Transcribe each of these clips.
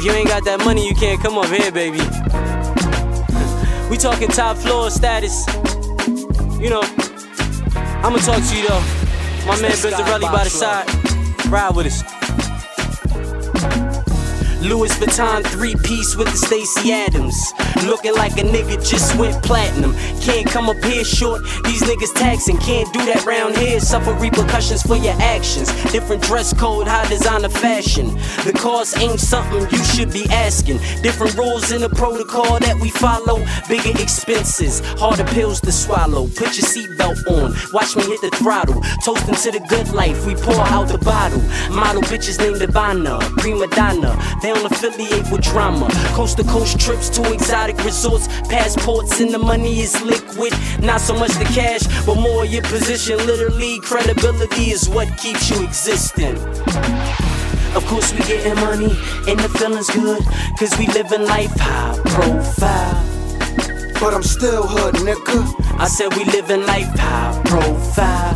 If you ain't got that money, you can't come up here, baby. we talking top floor status. You know, I'ma talk to you though. My man Bizzarelli by the side. Ride with us. Louis Vuitton three piece with the Stacy Adams. Looking like a nigga just went platinum. Can't come up here short, these niggas taxing. Can't do that round here, suffer repercussions for your actions. Different dress code, high designer fashion. The cost ain't something you should be asking. Different rules in the protocol that we follow. Bigger expenses, harder pills to swallow. Put your seatbelt on, watch me hit the throttle. Toasting to the good life, we pour out the bottle. Model bitches named Ivana, prima donna. They affiliate with drama. Coast to coast trips to exotic resorts, passports, and the money is liquid. Not so much the cash, but more your position. Literally, credibility is what keeps you existing. Of course, we getting money, and the feeling's good, cause we living life high profile. But I'm still hood, nigga. I said we living life high profile.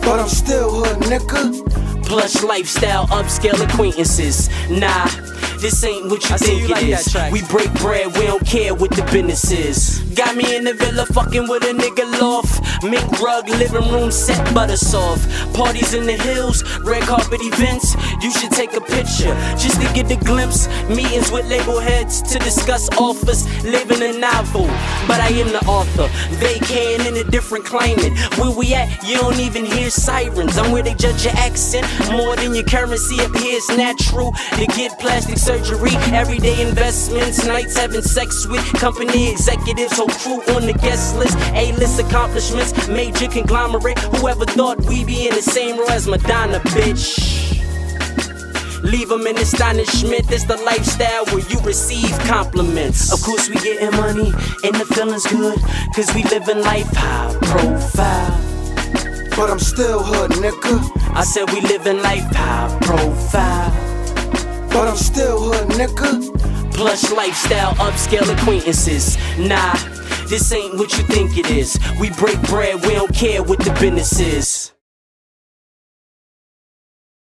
But I'm still hood, nigga. Plush lifestyle, upscale acquaintances. Nah. This ain't what you I think you it like is. We break bread, we don't care what the business is. Got me in the villa, fucking with a nigga loft. Mink rug, living room set, butter soft. Parties in the hills, red carpet events. You should take a picture just to get a glimpse. Meetings with label heads to discuss offers. Living a novel, but I am the author. They can in a different climate. Where we at, you don't even hear sirens. I'm where they judge your accent more than your currency. Up here, it's natural to get plastic surgery. Everyday investments, nights having sex with company executives. Whole crew on the guest list. A-list accomplishments, major conglomerate. Whoever thought we'd be in the same row as Madonna, bitch. Leave them in astonishment. That's the lifestyle where you receive compliments. Of course, we getting money and the feeling's good. Cause we living life high profile. But I'm still hood, nigga. I said we living life high profile. Still hood, nigga. Plush lifestyle, upscale acquaintances. Nah, this ain't what you think it is. We break bread, we don't care what the business is.